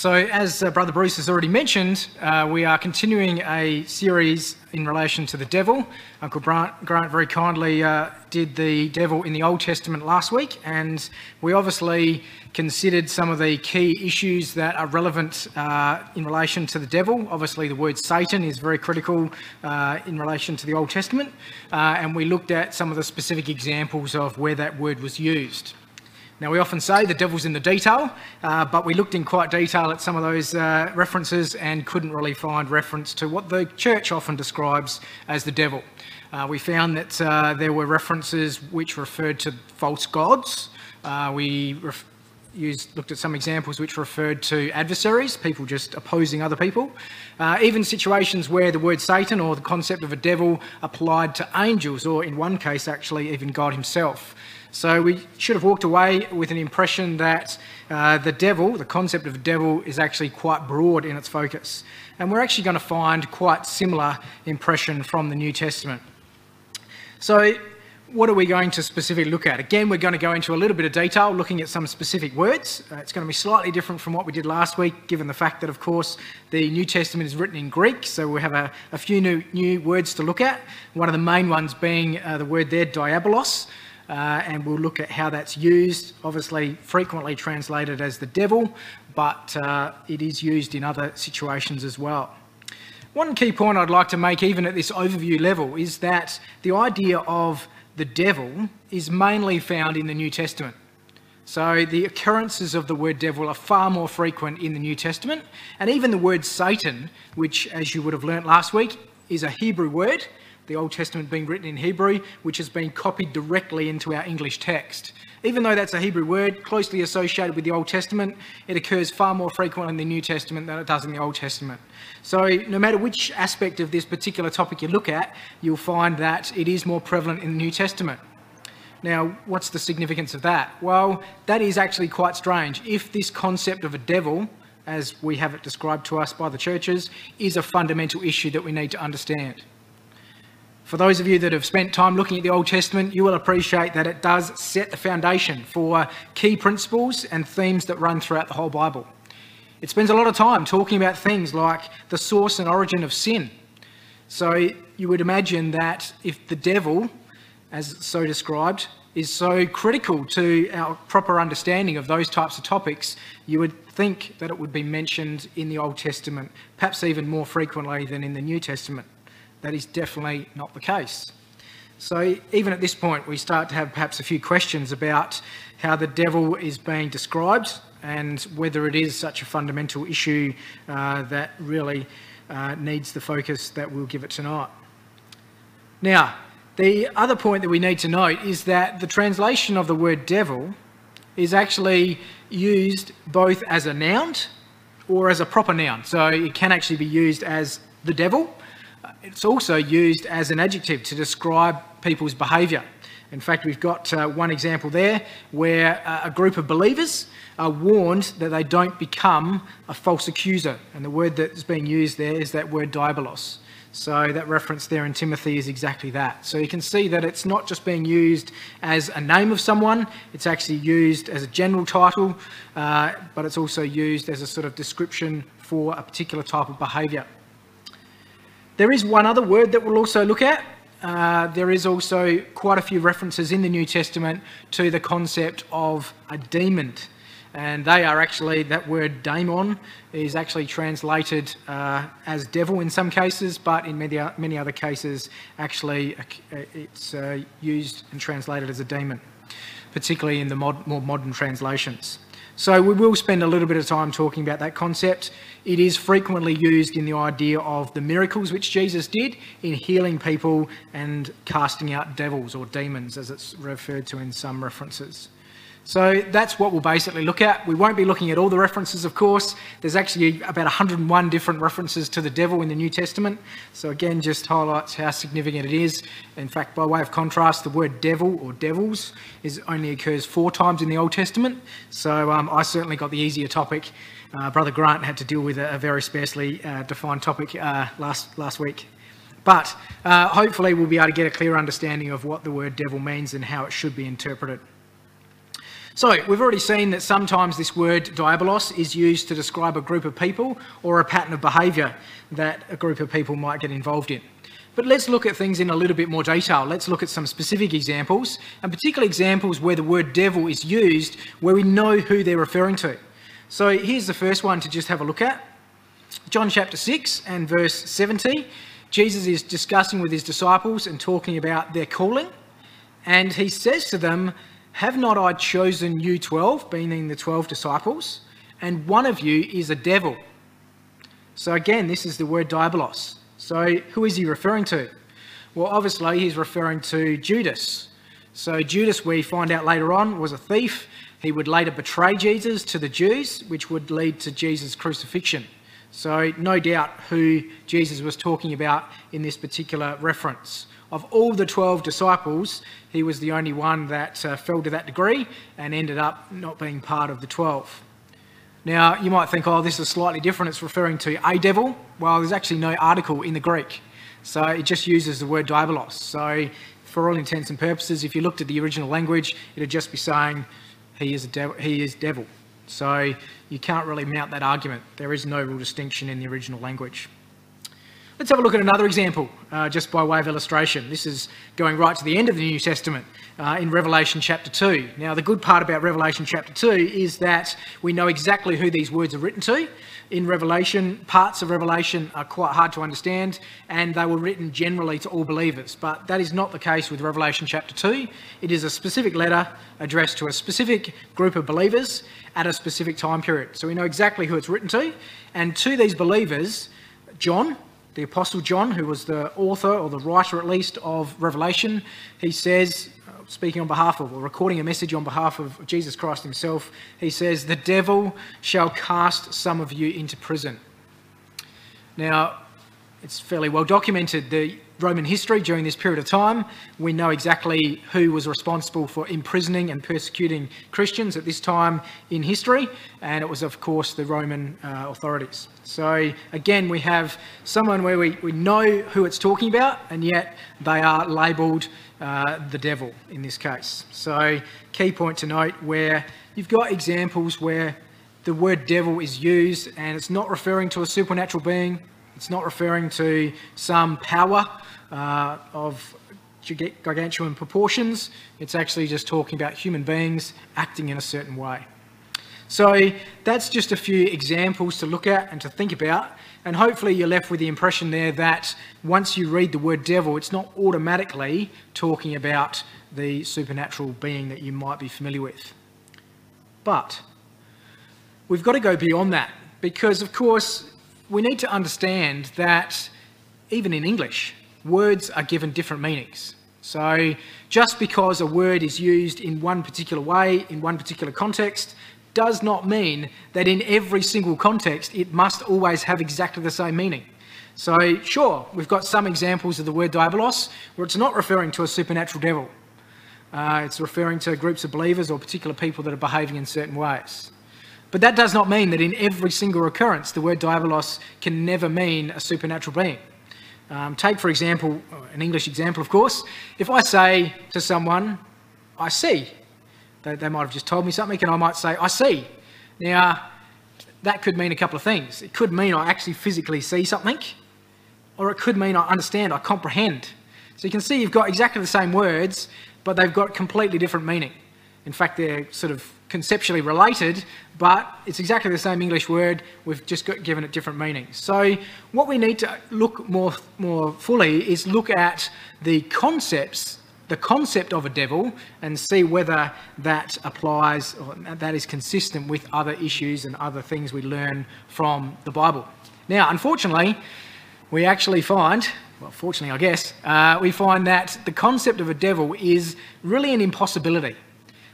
So, as uh, Brother Bruce has already mentioned, uh, we are continuing a series in relation to the devil. Uncle Grant, Grant very kindly uh, did the devil in the Old Testament last week, and we obviously considered some of the key issues that are relevant uh, in relation to the devil. Obviously, the word Satan is very critical uh, in relation to the Old Testament, uh, and we looked at some of the specific examples of where that word was used. Now, we often say the devil's in the detail, uh, but we looked in quite detail at some of those uh, references and couldn't really find reference to what the church often describes as the devil. Uh, we found that uh, there were references which referred to false gods. Uh, we ref- used, looked at some examples which referred to adversaries, people just opposing other people. Uh, even situations where the word Satan or the concept of a devil applied to angels, or in one case, actually, even God Himself. So we should have walked away with an impression that uh, the devil, the concept of devil, is actually quite broad in its focus. And we're actually going to find quite similar impression from the New Testament. So what are we going to specifically look at? Again, we're going to go into a little bit of detail looking at some specific words. Uh, it's going to be slightly different from what we did last week, given the fact that, of course, the New Testament is written in Greek, so we have a, a few new, new words to look at. One of the main ones being uh, the word there, diabolos, uh, and we'll look at how that's used. Obviously, frequently translated as the devil, but uh, it is used in other situations as well. One key point I'd like to make, even at this overview level, is that the idea of the devil is mainly found in the New Testament. So the occurrences of the word devil are far more frequent in the New Testament, and even the word Satan, which, as you would have learnt last week, is a Hebrew word, the Old Testament being written in Hebrew, which has been copied directly into our English text. Even though that's a Hebrew word closely associated with the Old Testament, it occurs far more frequently in the New Testament than it does in the Old Testament. So, no matter which aspect of this particular topic you look at, you'll find that it is more prevalent in the New Testament. Now, what's the significance of that? Well, that is actually quite strange. If this concept of a devil, as we have it described to us by the churches, is a fundamental issue that we need to understand. For those of you that have spent time looking at the Old Testament, you will appreciate that it does set the foundation for key principles and themes that run throughout the whole Bible. It spends a lot of time talking about things like the source and origin of sin. So you would imagine that if the devil, as so described, is so critical to our proper understanding of those types of topics, you would think that it would be mentioned in the Old Testament, perhaps even more frequently than in the New Testament. That is definitely not the case. So, even at this point, we start to have perhaps a few questions about how the devil is being described and whether it is such a fundamental issue uh, that really uh, needs the focus that we'll give it tonight. Now, the other point that we need to note is that the translation of the word devil is actually used both as a noun or as a proper noun. So it can actually be used as the devil it's also used as an adjective to describe people's behaviour. In fact, we've got uh, one example there where uh, a group of believers are warned that they don't become a false accuser. And the word that's being used there is that word diabolos. So that reference there in Timothy is exactly that. So you can see that it's not just being used as a name of someone, it's actually used as a general title, uh, but it's also used as a sort of description for a particular type of behaviour. There is one other word that we'll also look at. Uh, there is also quite a few references in the New Testament to the concept of a demon. And they are actually, that word daemon is actually translated uh, as devil in some cases, but in many, many other cases, actually, uh, it's uh, used and translated as a demon, particularly in the mod, more modern translations. So we will spend a little bit of time talking about that concept. It is frequently used in the idea of the miracles which Jesus did in healing people and casting out devils or demons, as it's referred to in some references. So that's what we'll basically look at. We won't be looking at all the references, of course. There's actually about 101 different references to the devil in the New Testament. So again, just highlights how significant it is. In fact, by way of contrast, the word devil or devils is only occurs four times in the Old Testament. So um, I certainly got the easier topic. Uh, Brother Grant had to deal with a, a very sparsely uh, defined topic uh, last last week. But uh, hopefully, we'll be able to get a clear understanding of what the word devil means and how it should be interpreted. So, we've already seen that sometimes this word diabolos is used to describe a group of people or a pattern of behaviour that a group of people might get involved in. But let's look at things in a little bit more detail. Let's look at some specific examples, and particular examples where the word devil is used where we know who they're referring to. So, here's the first one to just have a look at John chapter 6 and verse 70. Jesus is discussing with his disciples and talking about their calling, and he says to them, have not I chosen you 12, meaning the 12 disciples, and one of you is a devil? So again, this is the word diabolos. So who is he referring to? Well, obviously, he's referring to Judas. So Judas, we find out later on, was a thief. He would later betray Jesus to the Jews, which would lead to Jesus' crucifixion. So, no doubt who Jesus was talking about in this particular reference. Of all the 12 disciples, he was the only one that uh, fell to that degree and ended up not being part of the 12. Now, you might think, oh, this is slightly different. It's referring to a devil. Well, there's actually no article in the Greek. So it just uses the word diabolos. So, for all intents and purposes, if you looked at the original language, it'd just be saying he is, a he is devil. So you can't really mount that argument. There is no real distinction in the original language. Let's have a look at another example, uh, just by way of illustration. This is going right to the end of the New Testament uh, in Revelation chapter 2. Now, the good part about Revelation chapter 2 is that we know exactly who these words are written to. In Revelation, parts of Revelation are quite hard to understand, and they were written generally to all believers. But that is not the case with Revelation chapter 2. It is a specific letter addressed to a specific group of believers at a specific time period. So we know exactly who it's written to. And to these believers, John, the Apostle John, who was the author, or the writer at least, of Revelation, he says, uh, speaking on behalf of, or recording a message on behalf of Jesus Christ himself, he says, The devil shall cast some of you into prison. Now, it's fairly well documented. The Roman history during this period of time. We know exactly who was responsible for imprisoning and persecuting Christians at this time in history, and it was, of course, the Roman uh, authorities. So, again, we have someone where we, we know who it's talking about, and yet they are labelled uh, the devil in this case. So, key point to note where you've got examples where the word devil is used and it's not referring to a supernatural being, it's not referring to some power uh, of gargantuan proportions. It's actually just talking about human beings acting in a certain way. So that's just a few examples to look at and to think about. And hopefully you're left with the impression there that once you read the word devil, it's not automatically talking about the supernatural being that you might be familiar with. But we've got to go beyond that because, of course, we need to understand that even in English, words are given different meanings. So just because a word is used in one particular way, in one particular context, does not mean that in every single context it must always have exactly the same meaning. So, sure, we've got some examples of the word diabolos where it's not referring to a supernatural devil. Uh, it's referring to groups of believers or particular people that are behaving in certain ways. But that does not mean that in every single occurrence the word diabolos can never mean a supernatural being. Um, take, for example, an English example, of course. If I say to someone, I see, they, they might have just told me something, and I might say, I see. Now, that could mean a couple of things. It could mean I actually physically see something, or it could mean I understand, I comprehend. So you can see you've got exactly the same words, but they've got completely different meaning. In fact, they're sort of conceptually related, but it's exactly the same English word. We've just got, given it different meanings. So what we need to look more, more fully is look at the concepts, the concept of a devil, and see whether that applies or that is consistent with other issues and other things we learn from the Bible. Now, unfortunately, we actually find, well, fortunately, I guess, uh, we find that the concept of a devil is really an impossibility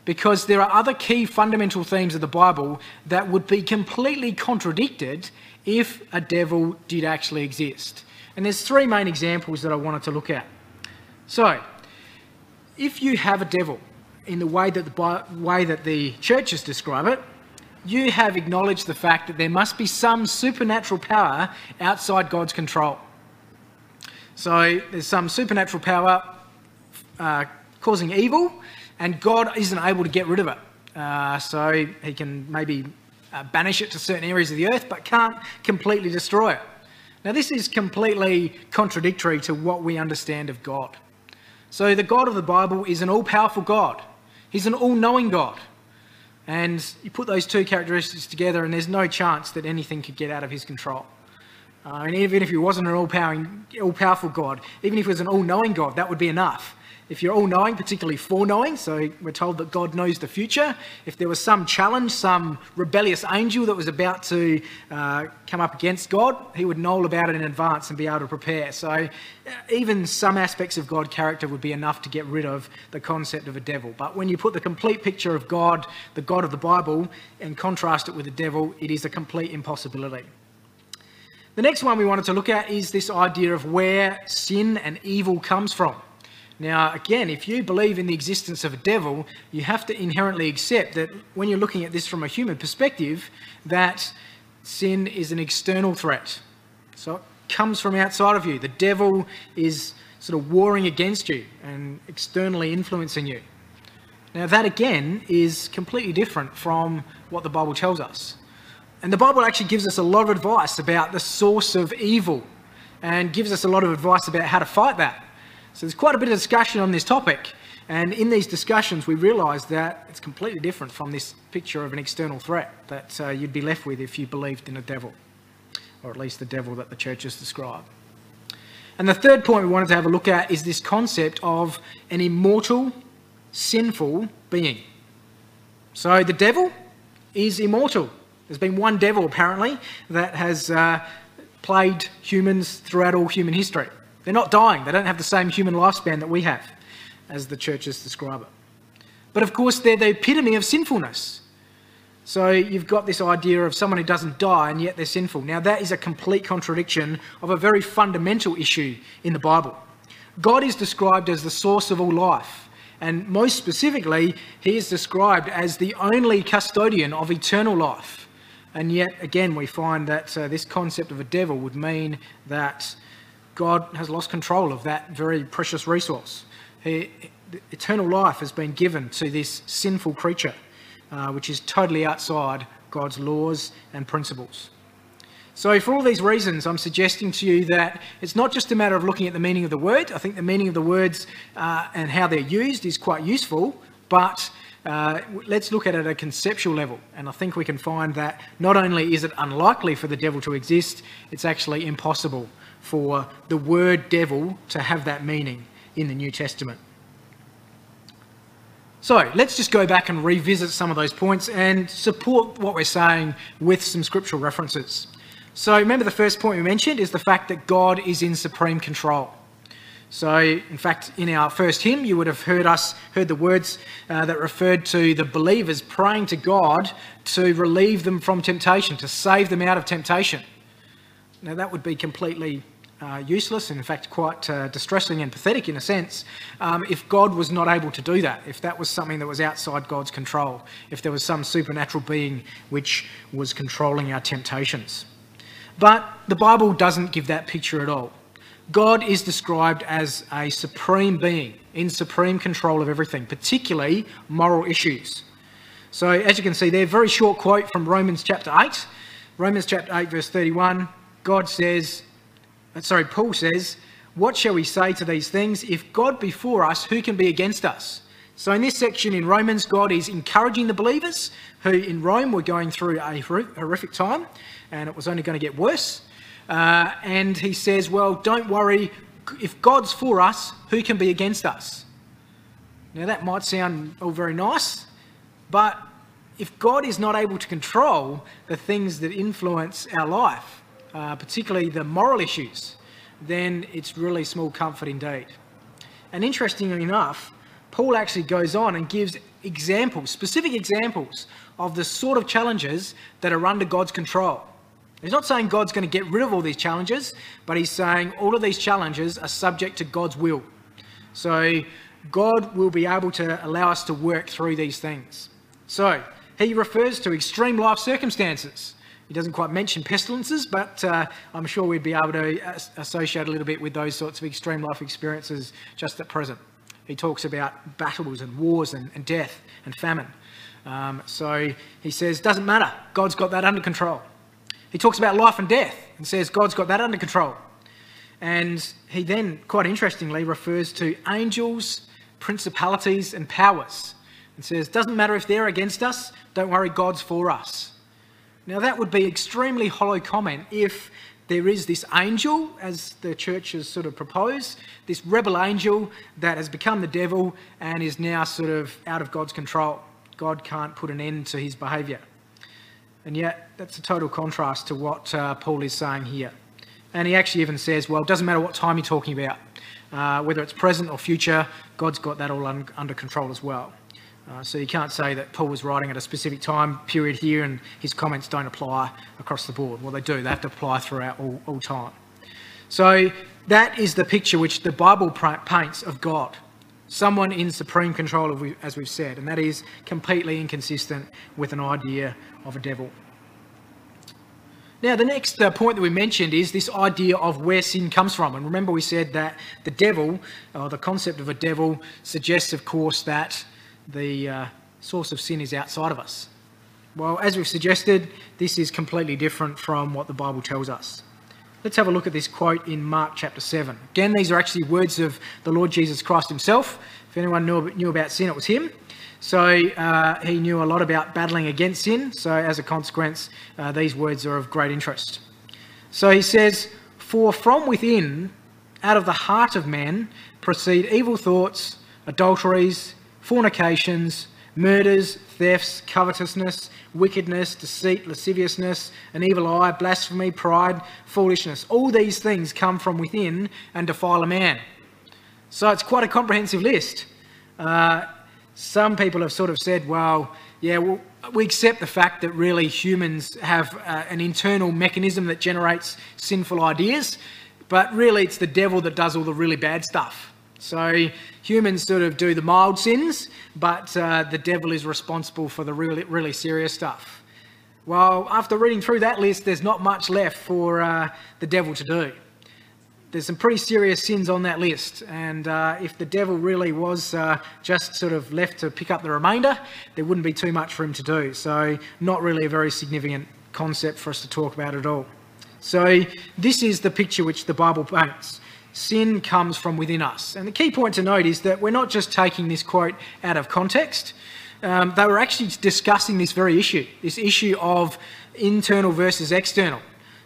because there are other key fundamental themes of the Bible that would be completely contradicted if a devil did actually exist. And there's three main examples that I wanted to look at. So, if you have a devil in the way that the way that the churches describe it, you have acknowledged the fact that there must be some supernatural power outside God's control. So there's some supernatural power uh, causing evil, and God isn't able to get rid of it. Uh, so he can maybe uh, banish it to certain areas of the earth, but can't completely destroy it. Now, this is completely contradictory to what we understand of God. So, the God of the Bible is an all powerful God, He's an all knowing God. And you put those two characteristics together, and there's no chance that anything could get out of His control. Uh, and even if He wasn't an all powerful God, even if He was an all knowing God, that would be enough. If you're all knowing, particularly foreknowing, so we're told that God knows the future. If there was some challenge, some rebellious angel that was about to uh, come up against God, he would know all about it in advance and be able to prepare. So uh, even some aspects of God's character would be enough to get rid of the concept of a devil. But when you put the complete picture of God, the God of the Bible, and contrast it with the devil, it is a complete impossibility. The next one we wanted to look at is this idea of where sin and evil comes from. Now, again, if you believe in the existence of a devil, you have to inherently accept that when you're looking at this from a human perspective, that sin is an external threat. So it comes from outside of you. The devil is sort of warring against you and externally influencing you. Now, that again is completely different from what the Bible tells us. And the Bible actually gives us a lot of advice about the source of evil and gives us a lot of advice about how to fight that. So there's quite a bit of discussion on this topic. And in these discussions, we realise that it's completely different from this picture of an external threat that uh, you'd be left with if you believed in a devil, or at least the devil that the churches describe. And the third point we wanted to have a look at is this concept of an immortal, sinful being. So the devil is immortal. There's been one devil, apparently, that has uh, plagued humans throughout all human history. They're not dying. They don't have the same human lifespan that we have, as the churches describe it. But of course, they're the epitome of sinfulness. So you've got this idea of someone who doesn't die and yet they're sinful. Now, that is a complete contradiction of a very fundamental issue in the Bible. God is described as the source of all life. And most specifically, he is described as the only custodian of eternal life. And yet, again, we find that uh, this concept of a devil would mean that God has lost control of that very precious resource. He, eternal life has been given to this sinful creature, uh, which is totally outside God's laws and principles. So, for all these reasons, I'm suggesting to you that it's not just a matter of looking at the meaning of the word. I think the meaning of the words uh, and how they're used is quite useful, but uh, let's look at it at a conceptual level. And I think we can find that not only is it unlikely for the devil to exist, it's actually impossible for the word devil to have that meaning in the New Testament. So let's just go back and revisit some of those points and support what we're saying with some scriptural references. So remember the first point we mentioned is the fact that God is in supreme control. So, in fact, in our first hymn, you would have heard us heard the words uh, that referred to the believers praying to God to relieve them from temptation, to save them out of temptation. Now, that would be completely uh, useless and, in fact, quite uh, distressing and pathetic in a sense um, if God was not able to do that, if that was something that was outside God's control, if there was some supernatural being which was controlling our temptations. But the Bible doesn't give that picture at all. God is described as a supreme being in supreme control of everything, particularly moral issues. So, as you can see there, very short quote from Romans chapter 8. Romans chapter 8, verse 31, God says, sorry, Paul says, What shall we say to these things? If God be for us, who can be against us? So, in this section in Romans, God is encouraging the believers who in Rome were going through a horrific time and it was only going to get worse. Uh, and he says, Well, don't worry. If God's for us, who can be against us? Now, that might sound all very nice, but if God is not able to control the things that influence our life, uh, particularly the moral issues, then it's really small comfort indeed. And interestingly enough, Paul actually goes on and gives examples, specific examples of the sort of challenges that are under God's control. He's not saying God's going to get rid of all these challenges, but he's saying all of these challenges are subject to God's will. So God will be able to allow us to work through these things. So he refers to extreme life circumstances. He doesn't quite mention pestilences, but uh, I'm sure we'd be able to associate a little bit with those sorts of extreme life experiences just at present. He talks about battles and wars and, and death and famine. Um, so he says, doesn't matter. God's got that under control. He talks about life and death and says God's got that under control. And he then, quite interestingly, refers to angels, principalities, and powers and says, doesn't matter if they're against us, don't worry, God's for us. Now, that would be extremely hollow comment if there is this angel, as the church has sort of proposed, this rebel angel that has become the devil and is now sort of out of God's control. God can't put an end to his behaviour. And yet, that's a total contrast to what uh, Paul is saying here. And he actually even says, well, it doesn't matter what time you're talking about, uh, whether it's present or future, God's got that all un- under control as well. Uh, so you can't say that Paul was writing at a specific time period here and his comments don't apply across the board. Well, they do. They have to apply throughout all, all time. So that is the picture which the Bible paints of God. Someone in supreme control, as we've said, and that is completely inconsistent with an idea of a devil. Now, the next uh, point that we mentioned is this idea of where sin comes from. And remember, we said that the devil, or the concept of a devil, suggests, of course, that the uh, source of sin is outside of us. Well, as we've suggested, this is completely different from what the Bible tells us. Let's have a look at this quote in Mark chapter 7. Again, these are actually words of the Lord Jesus Christ himself. If anyone knew, knew about sin, it was him. So uh, he knew a lot about battling against sin. So as a consequence, uh, these words are of great interest. So he says, For from within, out of the heart of man, proceed evil thoughts, adulteries, fornications, murders, thefts, covetousness, wickedness, deceit, lasciviousness, an evil eye, blasphemy, pride, foolishness. All these things come from within and defile a man. So it's quite a comprehensive list. Uh, some people have sort of said, well, yeah, well, we accept the fact that really humans have uh, an internal mechanism that generates sinful ideas, but really it's the devil that does all the really bad stuff. So humans sort of do the mild sins, but uh, the devil is responsible for the really, really serious stuff. Well, after reading through that list, there's not much left for uh, the devil to do. There's some pretty serious sins on that list, and uh, if the devil really was uh, just sort of left to pick up the remainder, there wouldn't be too much for him to do. So, not really a very significant concept for us to talk about at all. So, this is the picture which the Bible paints sin comes from within us. And the key point to note is that we're not just taking this quote out of context. Um, they were actually discussing this very issue, this issue of internal versus external.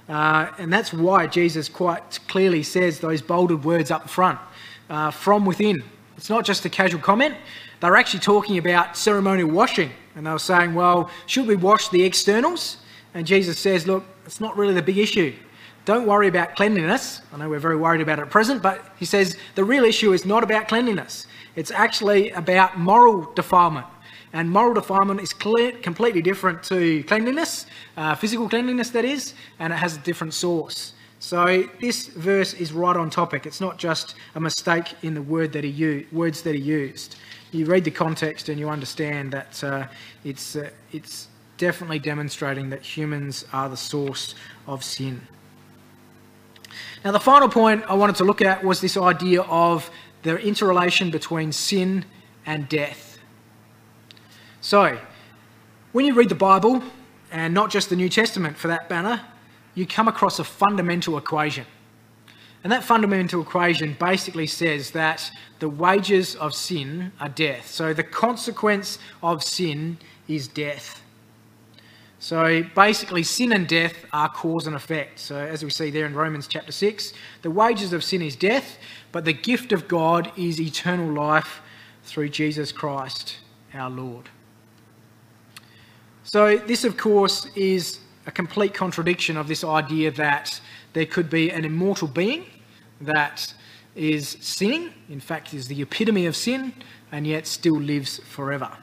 Uh, and that's why Jesus quite clearly says those bolded words up front uh, from within. It's not just a casual comment. They were actually talking about ceremonial washing. And they were saying, well, should we wash the externals? And Jesus says, look, it's not really the big issue. Don't worry about cleanliness. I know we're very worried about it at present, but he says the real issue is not about cleanliness. It's actually about moral defilement. And moral defilement is clear, completely different to cleanliness, uh, physical cleanliness, that is, and it has a different source. So this verse is right on topic. It's not just a mistake in the word that he used, words that he used. You read the context and you understand that uh, it's, uh, it's definitely demonstrating that humans are the source of sin. Now, the final point I wanted to look at was this idea of the interrelation between sin and death. So, when you read the Bible, and not just the New Testament for that banner, you come across a fundamental equation. And that fundamental equation basically says that the wages of sin are death. So the consequence of sin is death. So basically, sin and death are cause and effect. So, as we see there in Romans chapter 6, the wages of sin is death, but the gift of God is eternal life through Jesus Christ our Lord. So, this, of course, is a complete contradiction of this idea that there could be an immortal being that is sinning, in fact, is the epitome of sin, and yet still lives forever.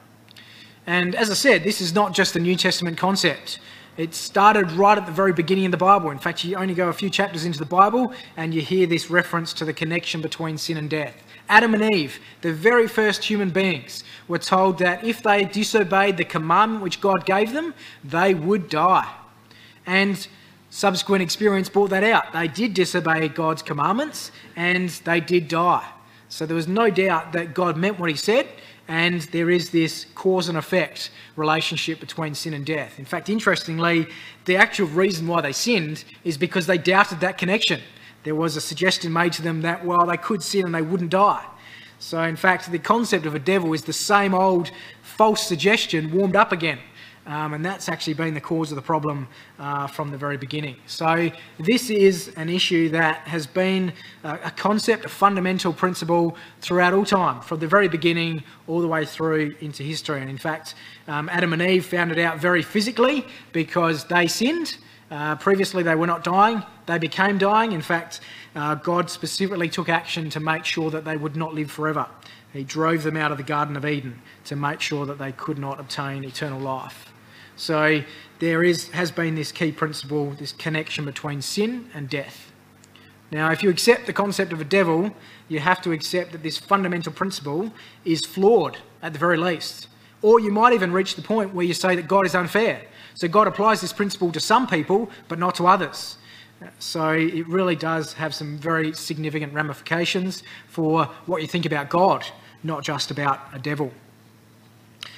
And as I said, this is not just a New Testament concept. It started right at the very beginning of the Bible. In fact, you only go a few chapters into the Bible and you hear this reference to the connection between sin and death. Adam and Eve, the very first human beings, were told that if they disobeyed the commandment which God gave them, they would die. And subsequent experience brought that out. They did disobey God's commandments and they did die. So there was no doubt that God meant what he said and there is this cause and effect relationship between sin and death. In fact, interestingly, the actual reason why they sinned is because they doubted that connection. There was a suggestion made to them that, well, they could sin and they wouldn't die. So, in fact, the concept of a devil is the same old false suggestion warmed up again. Um, and that's actually been the cause of the problem uh, from the very beginning. So, this is an issue that has been a, a, concept, a fundamental principle throughout all time, from the very beginning all the way through into history. And in fact, um, Adam and Eve found it out very physically because they sinned. Uh, previously, they were not dying, they became dying. In fact, uh, God specifically took action to make sure that they would not live forever. He drove them out of the Garden of Eden to make sure that they could not obtain eternal life. So there is, has been this key principle, this connection between sin and death. Now, if you accept the concept of a devil, you have to accept that this fundamental principle is flawed at the very least. Or you might even reach the point where you say that God is unfair. So God applies this principle to some people, but not to others. So it really does have some very significant ramifications for what you think about God, not just about a devil.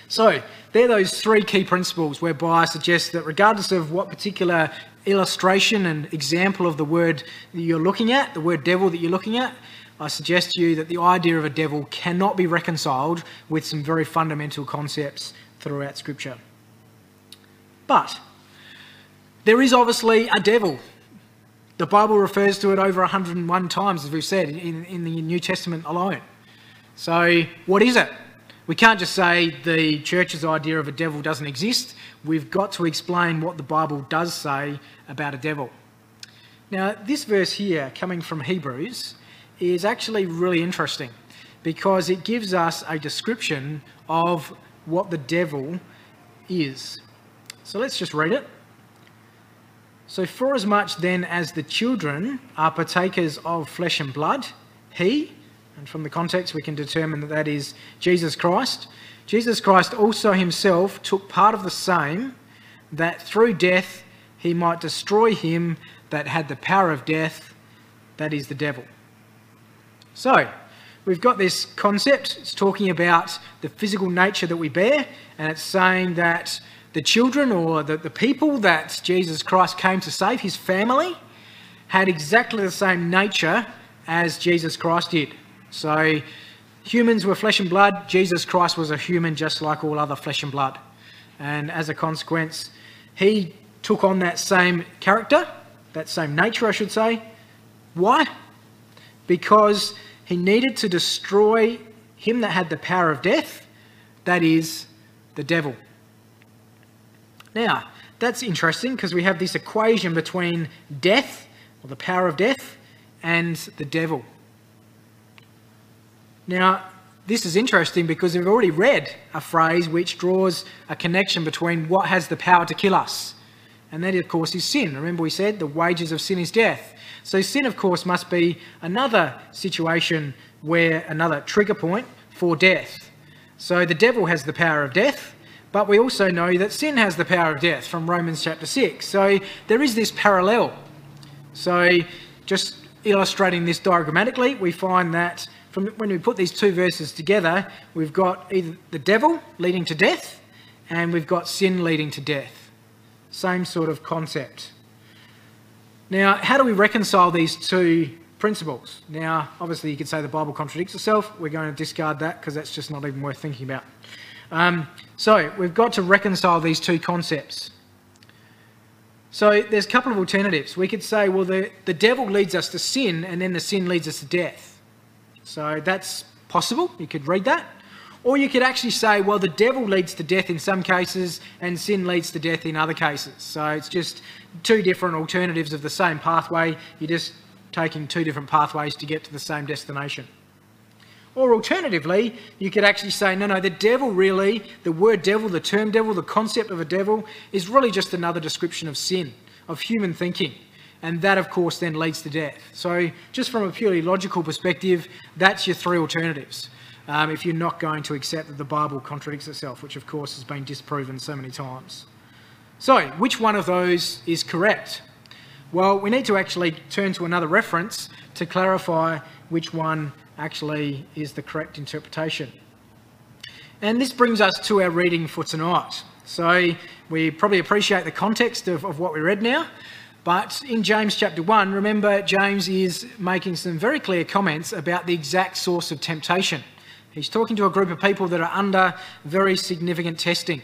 So, they're those three key principles whereby I suggest that regardless of what particular illustration and example of the word that you're looking at, the word devil that you're looking at, I suggest to you that the idea of a devil cannot be reconciled with some very fundamental concepts throughout Scripture. But there is obviously a devil. The Bible refers to it over 101 times, as we've said, in, in the New Testament alone. So, what is it? We can't just say the church's idea of a devil doesn't exist. We've got to explain what the Bible does say about a devil. Now, this verse here, coming from Hebrews, is actually really interesting because it gives us a description of what the devil is. So let's just read it. So, for as much then as the children are partakers of flesh and blood, he, and from the context, we can determine that that is Jesus Christ. Jesus Christ also himself took part of the same, that through death he might destroy him that had the power of death, that is the devil. So, we've got this concept. It's talking about the physical nature that we bear, and it's saying that the children or the, the people that Jesus Christ came to save, his family, had exactly the same nature as Jesus Christ did. So humans were flesh and blood. Jesus Christ was a human just like all other flesh and blood. And as a consequence, he took on that same character, that same nature, I should say. Why? Because he needed to destroy him that had the power of death, that is, the devil. Now, that's interesting because we have this equation between death, or the power of death, and the devil. Now, this is interesting because we've already read a phrase which draws a connection between what has the power to kill us. And that, of course, is sin. Remember, we said the wages of sin is death. So, sin, of course, must be another situation where another trigger point for death. So, the devil has the power of death, but we also know that sin has the power of death from Romans chapter 6. So, there is this parallel. So, just illustrating this diagrammatically, we find that from when we put these two verses together, we've got either the devil leading to death and we've got sin leading to death. Same sort of concept. Now, how do we reconcile these two principles? Now, obviously, you could say the Bible contradicts itself. We're going to discard that because that's just not even worth thinking about. Um, so, we've got to reconcile these two concepts. So, there's a couple of alternatives. We could say, well, the, the devil leads us to sin, and then the sin leads us to death. So that's possible. You could read that. Or you could actually say, well, the devil leads to death in some cases and sin leads to death in other cases. So it's just two different alternatives of the same pathway. You're just taking two different pathways to get to the same destination. Or alternatively, you could actually say, no, no, the devil really, the word devil, the term devil, the concept of a devil is really just another description of sin, of human thinking and that, of course, then leads to death. So, just from a purely logical perspective, that's your three alternatives. Um, if you're not going to accept that the Bible contradicts itself, which, of course, has been disproven so many times. So, which one of those is correct? Well, we need to actually turn to another reference to clarify which one actually is the correct interpretation. And this brings us to our reading for tonight. So we probably appreciate the context of, of what we read now. But in James chapter 1, remember, James is making some very clear comments about the exact source of temptation. He's talking to a group of people that are under very significant testing.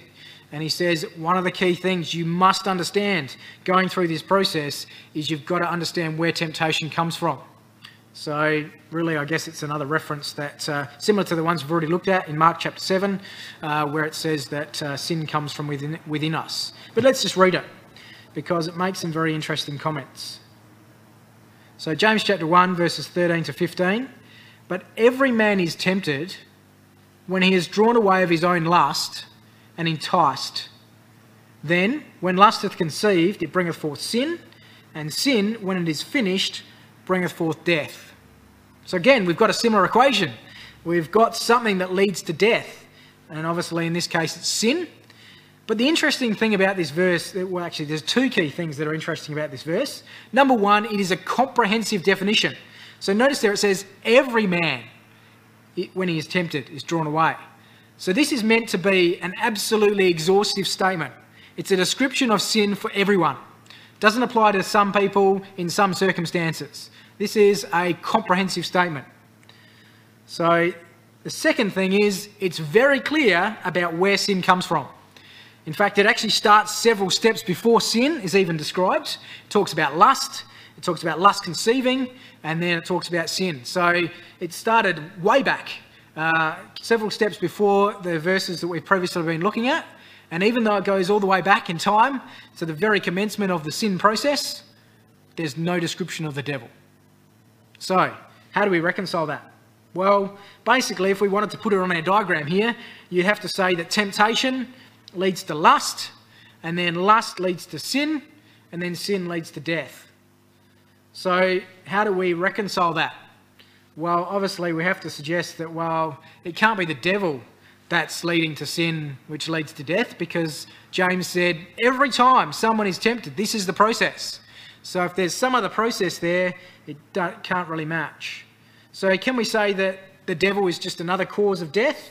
And he says, one of the key things you must understand going through this process is you've got to understand where temptation comes from. So, really, I guess it's another reference that, uh, similar to the ones we've already looked at in Mark chapter 7, uh, where it says that uh, sin comes from within, within us. But let's just read it, because it makes some very interesting comments. So, James chapter 1, verses 13 to 15. But every man is tempted when he is drawn away of his own lust and enticed. Then, when lust hath conceived, it bringeth forth sin, and sin, when it is finished, bringeth forth death. So again, we've got a similar equation. We've got something that leads to death. And obviously, in this case, it's sin. But the interesting thing about this verse, well, actually, there's two key things that are interesting about this verse. Number one, it is a comprehensive definition. So notice there it says, every man, when he is tempted, is drawn away. So this is meant to be an absolutely exhaustive statement. It's a description of sin for everyone. Doesn't apply to some people in some circumstances. This is a comprehensive statement. So, the second thing is it's very clear about where sin comes from. In fact, it actually starts several steps before sin is even described. It talks about lust, it talks about lust conceiving, and then it talks about sin. So it started way back, uh, several steps before the verses that we've previously been looking at. And even though it goes all the way back in time to the very commencement of the sin process, there's no description of the devil. So, how do we reconcile that? Well, basically, if we wanted to put it on our diagram here, you'd have to say that temptation leads to lust, and then lust leads to sin, and then sin leads to death. So, how do we reconcile that? Well, obviously, we have to suggest that, well, it can't be the devil that's leading to sin, which leads to death, because James said every time someone is tempted, this is the process. So if there's some other process there, it can't really match. So can we say that the devil is just another cause of death?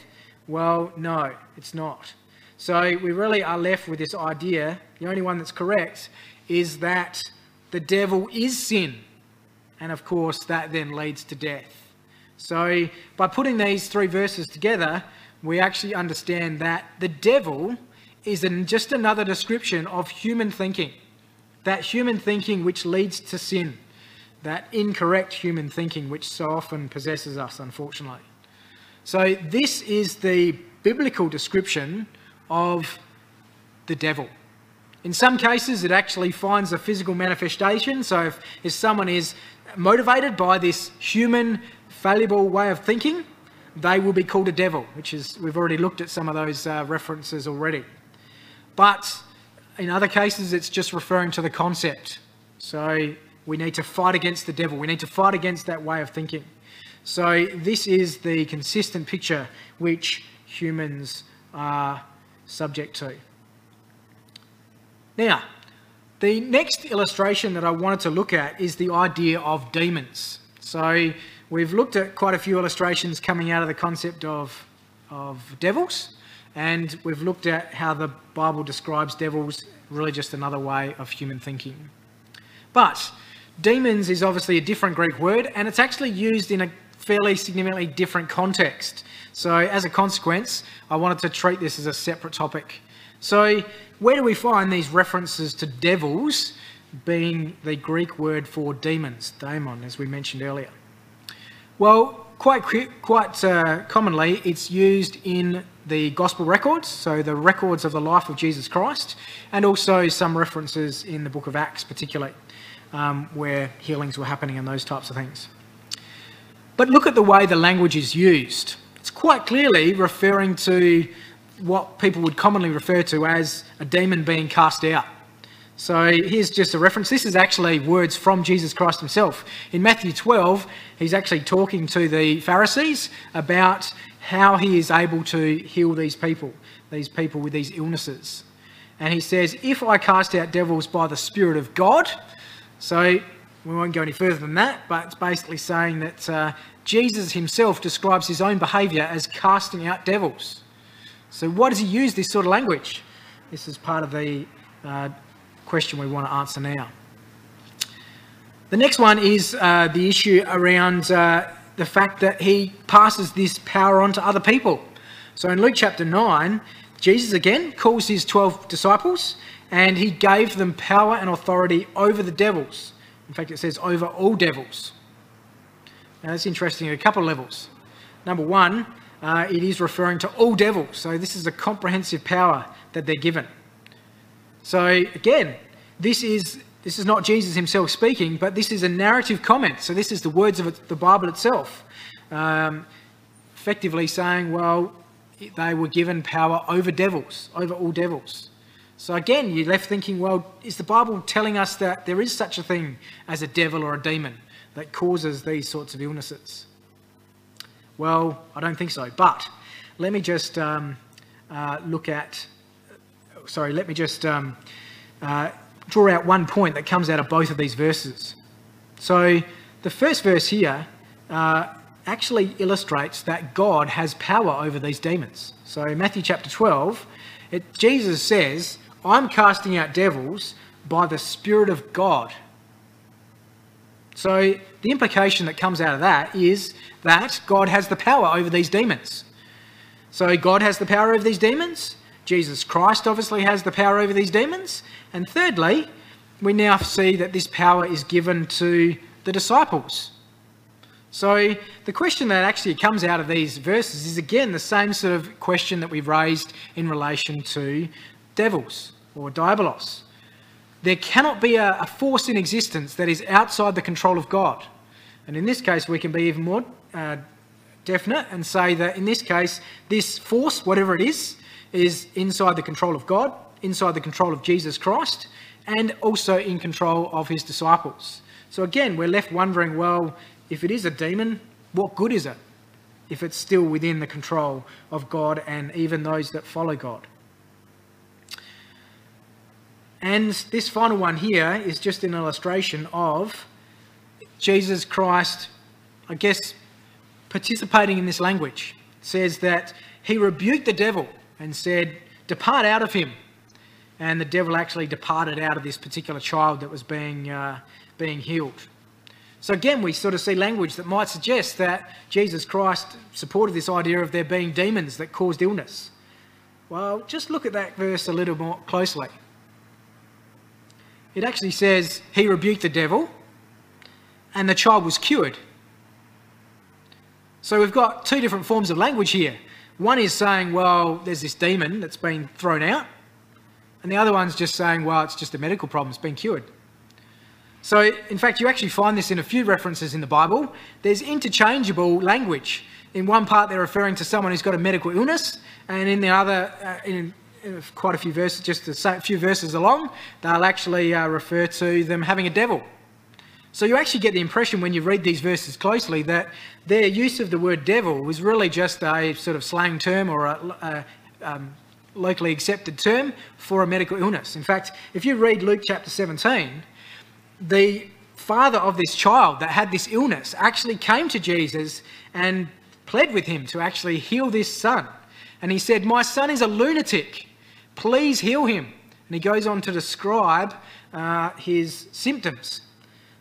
Well, no, it's not. So we really are left with this idea, the only one that's correct, is that the devil is sin. And of course, that then leads to death. So by putting these three verses together, we actually understand that the devil is just another description of human thinking that human thinking which leads to sin, that incorrect human thinking which so often possesses us, unfortunately. So, this is the biblical description of the devil. In some cases, it actually finds a physical manifestation. So, if, if someone is motivated by this human, fallible way of thinking, they will be called a devil, which is, we've already looked at some of those uh, references already. But in other cases, it's just referring to the concept. So we need to fight against the devil. We need to fight against that way of thinking. So this is the consistent picture which humans are subject to. Now, the next illustration that I wanted to look at is the idea of demons. So we've looked at quite a few illustrations coming out of the concept of, of devils. And we've looked at how the Bible describes devils, really just another way of human thinking. But demons is obviously a different Greek word, and it's actually used in a fairly significantly different context. So, as a consequence, I wanted to treat this as a separate topic. So, where do we find these references to devils being the Greek word for demons, daemon, as we mentioned earlier? Well, quite, quite uh, commonly, it's used in the gospel records, so the records of the life of Jesus Christ, and also some references in the book of Acts, particularly, um, where healings were happening and those types of things. But look at the way the language is used. It's quite clearly referring to what people would commonly refer to as a demon being cast out. So here's just a reference. This is actually words from Jesus Christ himself. In Matthew 12, he's actually talking to the Pharisees about how he is able to heal these people, these people with these illnesses. And he says, If I cast out devils by the Spirit of God, so we won't go any further than that, but it's basically saying that uh, Jesus himself describes his own behaviour as casting out devils. So, why does he use this sort of language? This is part of the uh, question we want to answer now. The next one is uh, the issue around uh, the fact that he passes this power on to other people. So in Luke chapter 9, Jesus again calls his 12 disciples and he gave them power and authority over the devils. In fact, it says over all devils. Now, that's interesting at a couple of levels. Number one, uh, it is referring to all devils. So this is a comprehensive power that they're given. So again, this is this is not Jesus himself speaking, but this is a narrative comment. So this is the words of the Bible itself, um, effectively saying, well, they were given power over devils, over all devils. So again, you're left thinking, well, is the Bible telling us that there is such a thing as a devil or a demon that causes these sorts of illnesses? Well, I don't think so. But let me just um, uh, look at, sorry, let me just um, uh, draw out one point that comes out of both of these verses. So the first verse here uh, actually illustrates that God has power over these demons. So in Matthew chapter 12, it, Jesus says, I'm casting out devils by the Spirit of God. So the implication that comes out of that is that God has the power over these demons. So God has the power over these demons. Jesus Christ obviously has the power over these demons. And thirdly, we now see that this power is given to the disciples. So the question that actually comes out of these verses is again the same sort of question that we've raised in relation to devils or diabolos. There cannot be a, a force in existence that is outside the control of God. And in this case, we can be even more uh, definite and say that in this case, this force, whatever it is, is inside the control of God, inside the control of Jesus Christ, and also in control of his disciples. So again, we're left wondering well, if it is a demon, what good is it if it's still within the control of God and even those that follow God? And this final one here is just an illustration of Jesus Christ, I guess, participating in this language. It says that he rebuked the devil and said, Depart out of him. And the devil actually departed out of this particular child that was being, uh, being healed. So again, we sort of see language that might suggest that Jesus Christ supported this idea of there being demons that caused illness. Well, just look at that verse a little more closely. It actually says, He rebuked the devil, and the child was cured. So we've got two different forms of language here. One is saying, well, there's this demon that's been thrown out, and the other one's just saying, well, it's just a medical problem, it's been cured. So, in fact, you actually find this in a few references in the Bible. There's interchangeable language. In one part, they're referring to someone who's got a medical illness, and in the other, uh, in, quite a few verses, just a few verses along, they'll actually uh, refer to them having a devil. So you actually get the impression when you read these verses closely that their use of the word devil was really just a sort of slang term or a, a um, locally accepted term for a medical illness. In fact, if you read Luke chapter 17, the father of this child that had this illness actually came to Jesus and pled with him to actually heal this son. And he said, My son is a lunatic. Please heal him. And he goes on to describe uh, his symptoms.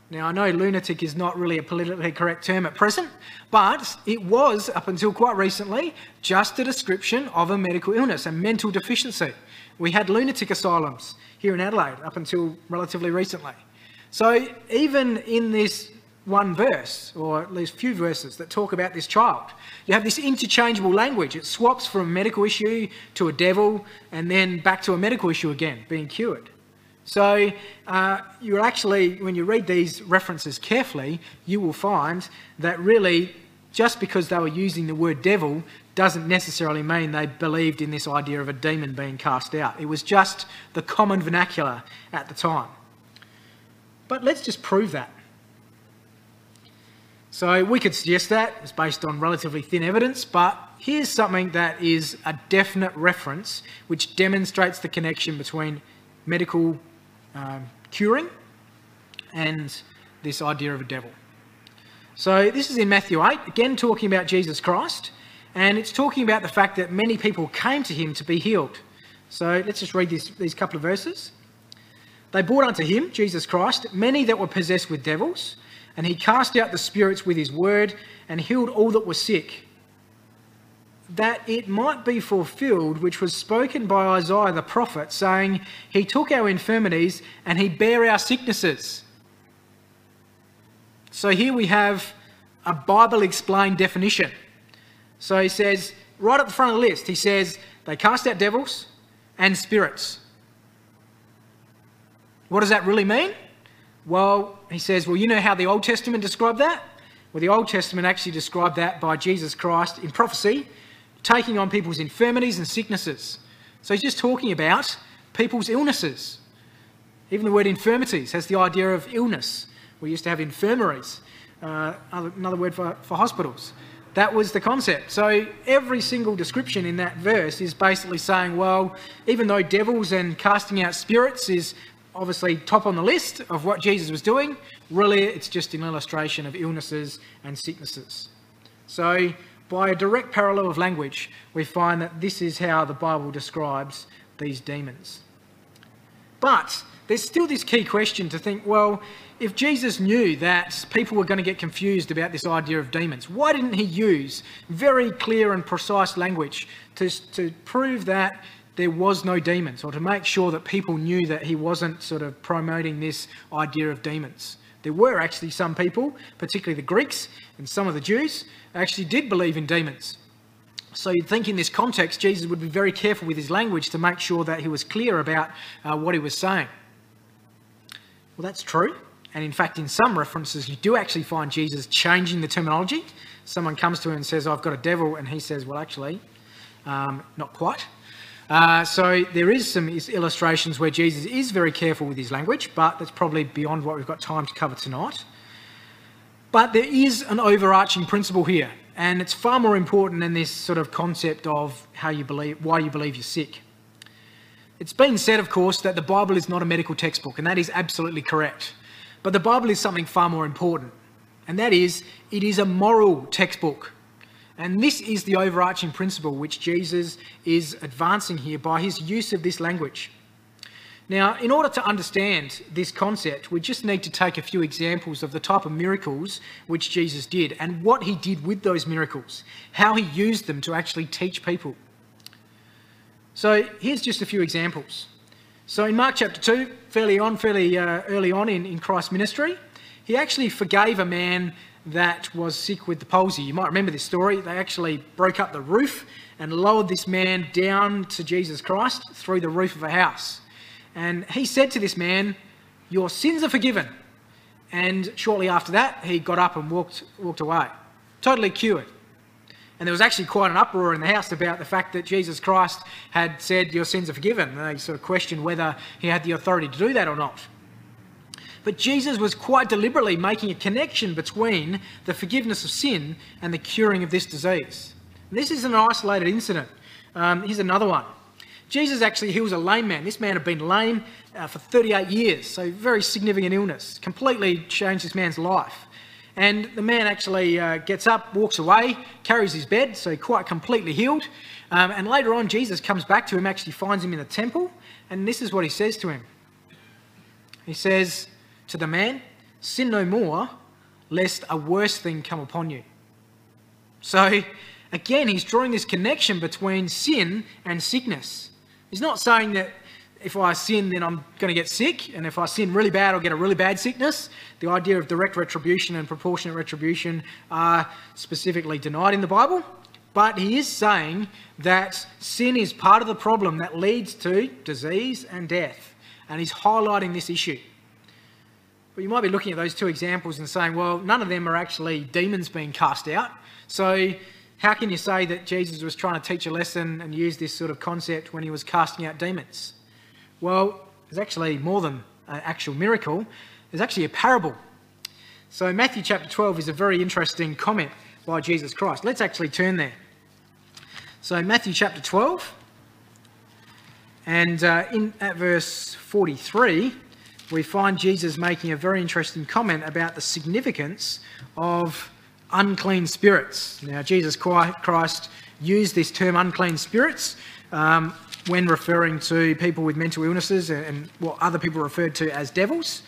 Now, I know lunatic is not really a politically correct term at present, but it was, up until quite recently, just a description of a medical illness, a mental deficiency. We had lunatic asylums here in Adelaide up until relatively recently. So, even in this one verse, or at least few verses that talk about this child, you have this interchangeable language. It swaps from a medical issue to a devil and then back to a medical issue again, being cured. So uh, you actually, when you read these references carefully, you will find that really just because they were using the word devil doesn't necessarily mean they believed in this idea of a demon being cast out. It was just the common vernacular at the time. But let's just prove that. So we could suggest that it's based on relatively thin evidence, but here's something that is a definite reference which demonstrates the connection between medical um, curing and this idea of a devil. So this is in Matthew 8, again talking about Jesus Christ. And it's talking about the fact that many people came to him to be healed. So let's just read this, these couple of verses. They brought unto him, Jesus Christ, many that were possessed with devils, and he cast out the spirits with his word and healed all that were sick, that it might be fulfilled which was spoken by Isaiah the prophet, saying, He took our infirmities and he bare our sicknesses. So here we have a Bible explained definition. So he says, right at the front of the list, he says, they cast out devils and spirits. What does that really mean? Well, he says, well, you know how the Old Testament described that? Well, the Old Testament actually described that by Jesus Christ in prophecy, taking on people's infirmities and sicknesses. So he's just talking about people's illnesses. Even the word infirmities has the idea of illness. We used to have infirmaries, uh, another word for, for hospitals. That was the concept. So every single description in that verse is basically saying, well, even though devils and casting out spirits is obviously top on the list of what Jesus was doing, really it's just an illustration of illnesses and sicknesses. So by a direct parallel of language, we find that this is how the Bible describes these demons. But there's still this key question to think well, if Jesus knew that people were going to get confused about this idea of demons, why didn't he use very clear and precise language to, to prove that there was no demons or to make sure that people knew that he wasn't sort of promoting this idea of demons? There were actually some people, particularly the Greeks and some of the Jews, actually did believe in demons. So you'd think in this context, Jesus would be very careful with his language to make sure that he was clear about uh, what he was saying. Well, that's true. And in fact, in some references, you do actually find Jesus changing the terminology. Someone comes to him and says, I've got a devil. And he says, Well, actually, um, not quite. Uh, so there is some illustrations where Jesus is very careful with his language, but that's probably beyond what we've got time to cover tonight. But there is an overarching principle here, and it's far more important than this sort of concept of how you believe, why you believe you're sick. It's been said, of course, that the Bible is not a medical textbook, and that is absolutely correct. But the Bible is something far more important, and that is it is a moral textbook. And this is the overarching principle which Jesus is advancing here by his use of this language. Now, in order to understand this concept, we just need to take a few examples of the type of miracles which Jesus did and what he did with those miracles, how he used them to actually teach people. So, here's just a few examples. So in Mark chapter 2, fairly on, fairly uh, early on in, in Christ's ministry, he actually forgave a man that was sick with the palsy. You might remember this story. They actually broke up the roof and lowered this man down to Jesus Christ through the roof of a house. And he said to this man, Your sins are forgiven. And shortly after that, he got up and walked, walked away, totally cured. And there was actually quite an uproar in the house about the fact that Jesus Christ had said, Your sins are forgiven. And they sort of questioned whether he had the authority to do that or not. But Jesus was quite deliberately making a connection between the forgiveness of sin and the curing of this disease. And this is an isolated incident. Um, here's another one. Jesus actually heals a lame man. This man had been lame uh, for 38 years, so very significant illness. Completely changed this man's life. And the man actually uh, gets up, walks away, carries his bed, so quite completely healed. Um, and later on, Jesus comes back to him, actually finds him in the temple, and this is what he says to him. He says to the man, Sin no more, lest a worse thing come upon you. So, again, he's drawing this connection between sin and sickness. He's not saying that if I sin, then I'm going to get sick, and if I sin really bad, I'll get a really bad sickness. The idea of direct retribution and proportionate retribution are specifically denied in the Bible. But he is saying that sin is part of the problem that leads to disease and death. And he's highlighting this issue. But you might be looking at those two examples and saying, well, none of them are actually demons being cast out. So how can you say that Jesus was trying to teach a lesson and use this sort of concept when he was casting out demons? Well, there's actually more than an actual miracle, there's actually a parable. So, Matthew chapter 12 is a very interesting comment by Jesus Christ. Let's actually turn there. So, Matthew chapter 12, and uh, in at verse 43, we find Jesus making a very interesting comment about the significance of unclean spirits. Now, Jesus Christ used this term unclean spirits um, when referring to people with mental illnesses and what other people referred to as devils.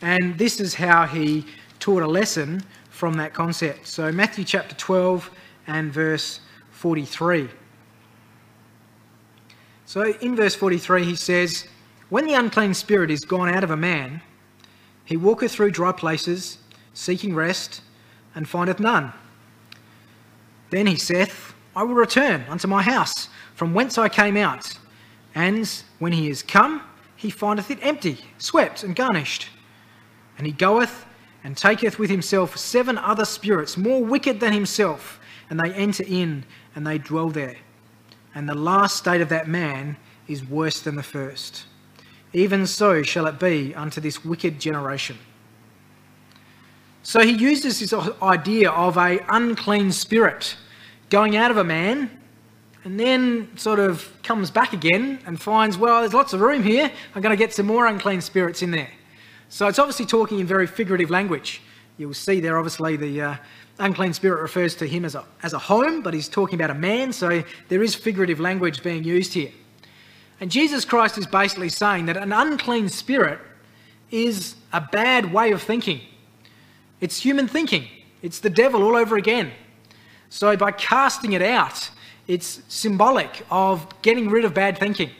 And this is how he taught a lesson from that concept. So, Matthew chapter 12 and verse 43. So, in verse 43, he says, When the unclean spirit is gone out of a man, he walketh through dry places, seeking rest, and findeth none. Then he saith, I will return unto my house, from whence I came out. And when he is come, he findeth it empty, swept, and garnished. And he goeth and taketh with himself seven other spirits more wicked than himself, and they enter in and they dwell there. And the last state of that man is worse than the first. Even so shall it be unto this wicked generation. So he uses this idea of a unclean spirit going out of a man and then sort of comes back again and finds, well, there's lots of room here. I'm going to get some more unclean spirits in there. So it's obviously talking in very figurative language. You'll see there, obviously, the uh, unclean spirit refers to him as a, as a home, but he's talking about a man, so there is figurative language being used here. And Jesus Christ is basically saying that an unclean spirit is a bad way of thinking. It's human thinking, it's the devil all over again. So by casting it out, it's symbolic of getting rid of bad thinking.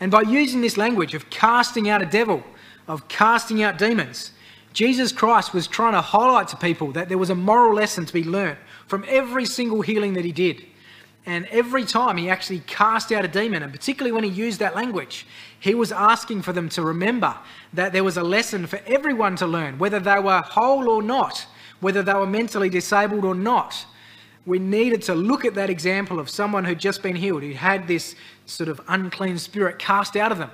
And by using this language of casting out a devil, of casting out demons. Jesus Christ was trying to highlight to people that there was a moral lesson to be learnt from every single healing that he did. And every time he actually cast out a demon, and particularly when he used that language, he was asking for them to remember that there was a lesson for everyone to learn, whether they were whole or not, whether they were mentally disabled or not. We needed to look at that example of someone who'd just been healed, who had this sort of unclean spirit cast out of them.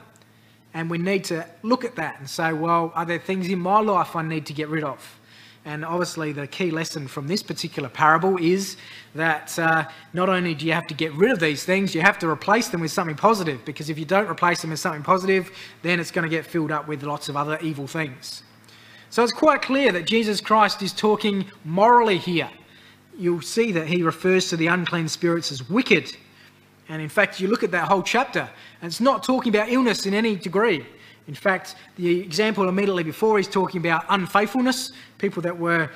And we need to look at that and say, well, are there things in my life I need to get rid of? And obviously, the key lesson from this particular parable is that uh, not only do you have to get rid of these things, you have to replace them with something positive. Because if you don't replace them with something positive, then it's going to get filled up with lots of other evil things. So it's quite clear that Jesus Christ is talking morally here. You'll see that he refers to the unclean spirits as wicked. And in fact, you look at that whole chapter, and it's not talking about illness in any degree. In fact, the example immediately before is talking about unfaithfulness, people that were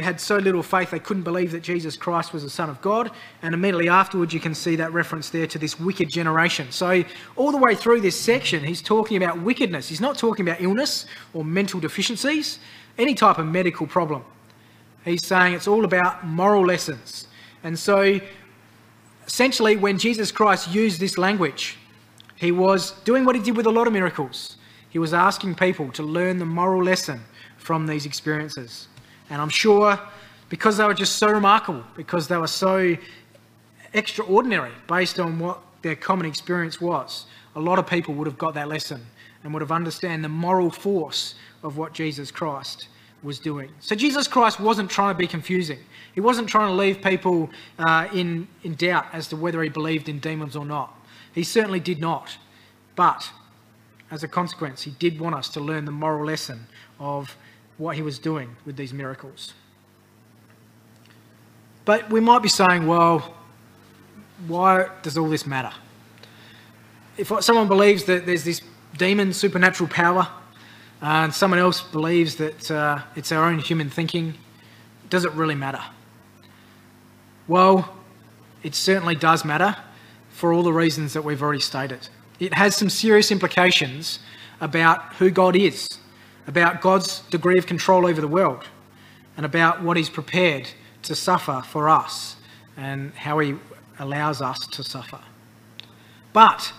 had so little faith they couldn't believe that Jesus Christ was the Son of God. And immediately afterwards, you can see that reference there to this wicked generation. So, all the way through this section, he's talking about wickedness. He's not talking about illness or mental deficiencies, any type of medical problem. He's saying it's all about moral lessons. And so, essentially, when Jesus Christ used this language, he was doing what he did with a lot of miracles. He was asking people to learn the moral lesson from these experiences. And I'm sure because they were just so remarkable, because they were so extraordinary based on what their common experience was, a lot of people would have got that lesson and would have understand the moral force of what Jesus Christ was doing. So Jesus Christ wasn't trying to be confusing. He wasn't trying to leave people uh, in, in doubt as to whether he believed in demons or not. He certainly did not. But as a consequence, he did want us to learn the moral lesson of what he was doing with these miracles. But we might be saying, well, why does all this matter? If someone believes that there's this demon supernatural power, and someone else believes that uh, it's our own human thinking, does it really matter? Well, it certainly does matter for all the reasons that we've already stated. It has some serious implications about who God is, about God's degree of control over the world, and about what He's prepared to suffer for us and how He allows us to suffer. But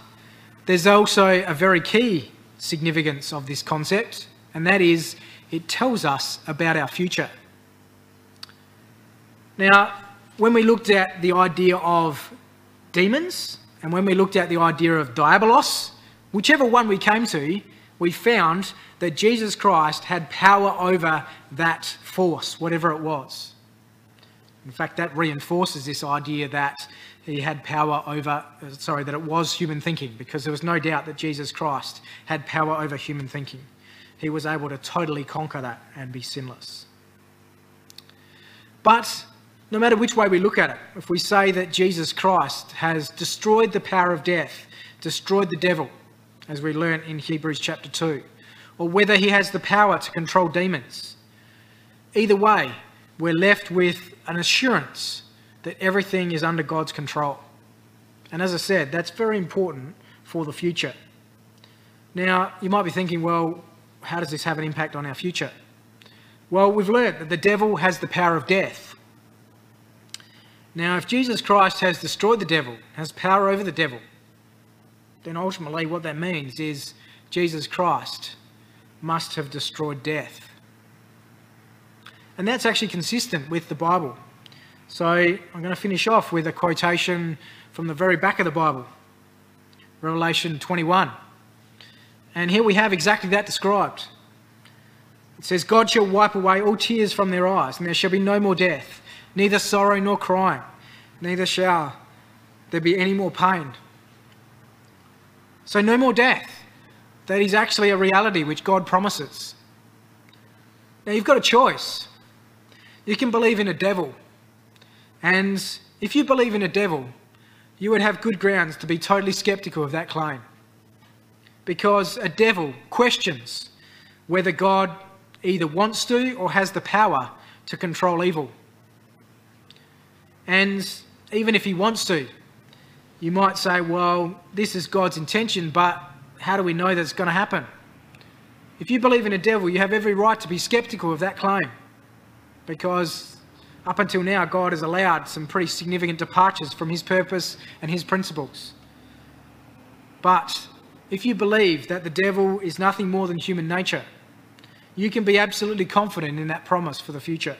there's also a very key significance of this concept, and that is it tells us about our future. Now, when we looked at the idea of demons and when we looked at the idea of diabolos, whichever one we came to, we found that Jesus Christ had power over that force, whatever it was. In fact, that reinforces this idea that he had power over, sorry, that it was human thinking, because there was no doubt that Jesus Christ had power over human thinking. He was able to totally conquer that and be sinless. But no matter which way we look at it, if we say that Jesus Christ has destroyed the power of death, destroyed the devil, as we learn in Hebrews chapter 2, or whether he has the power to control demons, either way, we're left with an assurance that everything is under God's control. And as I said, that's very important for the future. Now, you might be thinking, well, how does this have an impact on our future? Well, we've learned that the devil has the power of death. Now, if Jesus Christ has destroyed the devil, has power over the devil, then ultimately what that means is Jesus Christ must have destroyed death. And that's actually consistent with the Bible. So I'm going to finish off with a quotation from the very back of the Bible, Revelation 21. And here we have exactly that described. It says, God shall wipe away all tears from their eyes, and there shall be no more death, neither sorrow nor crying, neither shall there be any more pain. So, no more death. That is actually a reality which God promises. Now, you've got a choice. You can believe in a devil. And if you believe in a devil, you would have good grounds to be totally skeptical of that claim because a devil questions whether God either wants to or has the power to control evil. And even if he wants to, you might say, well, this is God's intention, but how do we know that it's going to happen? If you believe in a devil, you have every right to be skeptical of that claim because up until now, God has allowed some pretty significant departures from his purpose and his principles. But if you believe that the devil is nothing more than human nature, you can be absolutely confident in that promise for the future.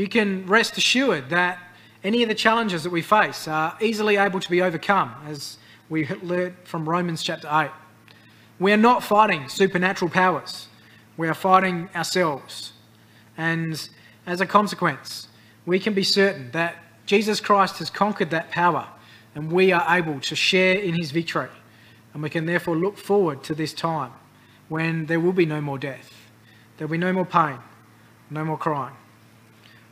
You can rest assured that any of the challenges that we face are easily able to be overcome, as we learned from Romans chapter 8. We are not fighting supernatural powers, we are fighting ourselves. And as a consequence, we can be certain that Jesus Christ has conquered that power and we are able to share in his victory. And we can therefore look forward to this time when there will be no more death, there will be no more pain, no more crying.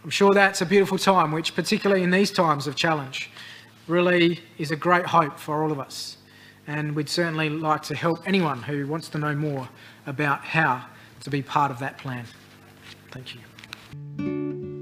I'm sure that's a beautiful time, which, particularly in these times of challenge, really is a great hope for all of us. And we'd certainly like to help anyone who wants to know more about how to be part of that plan. Thank you.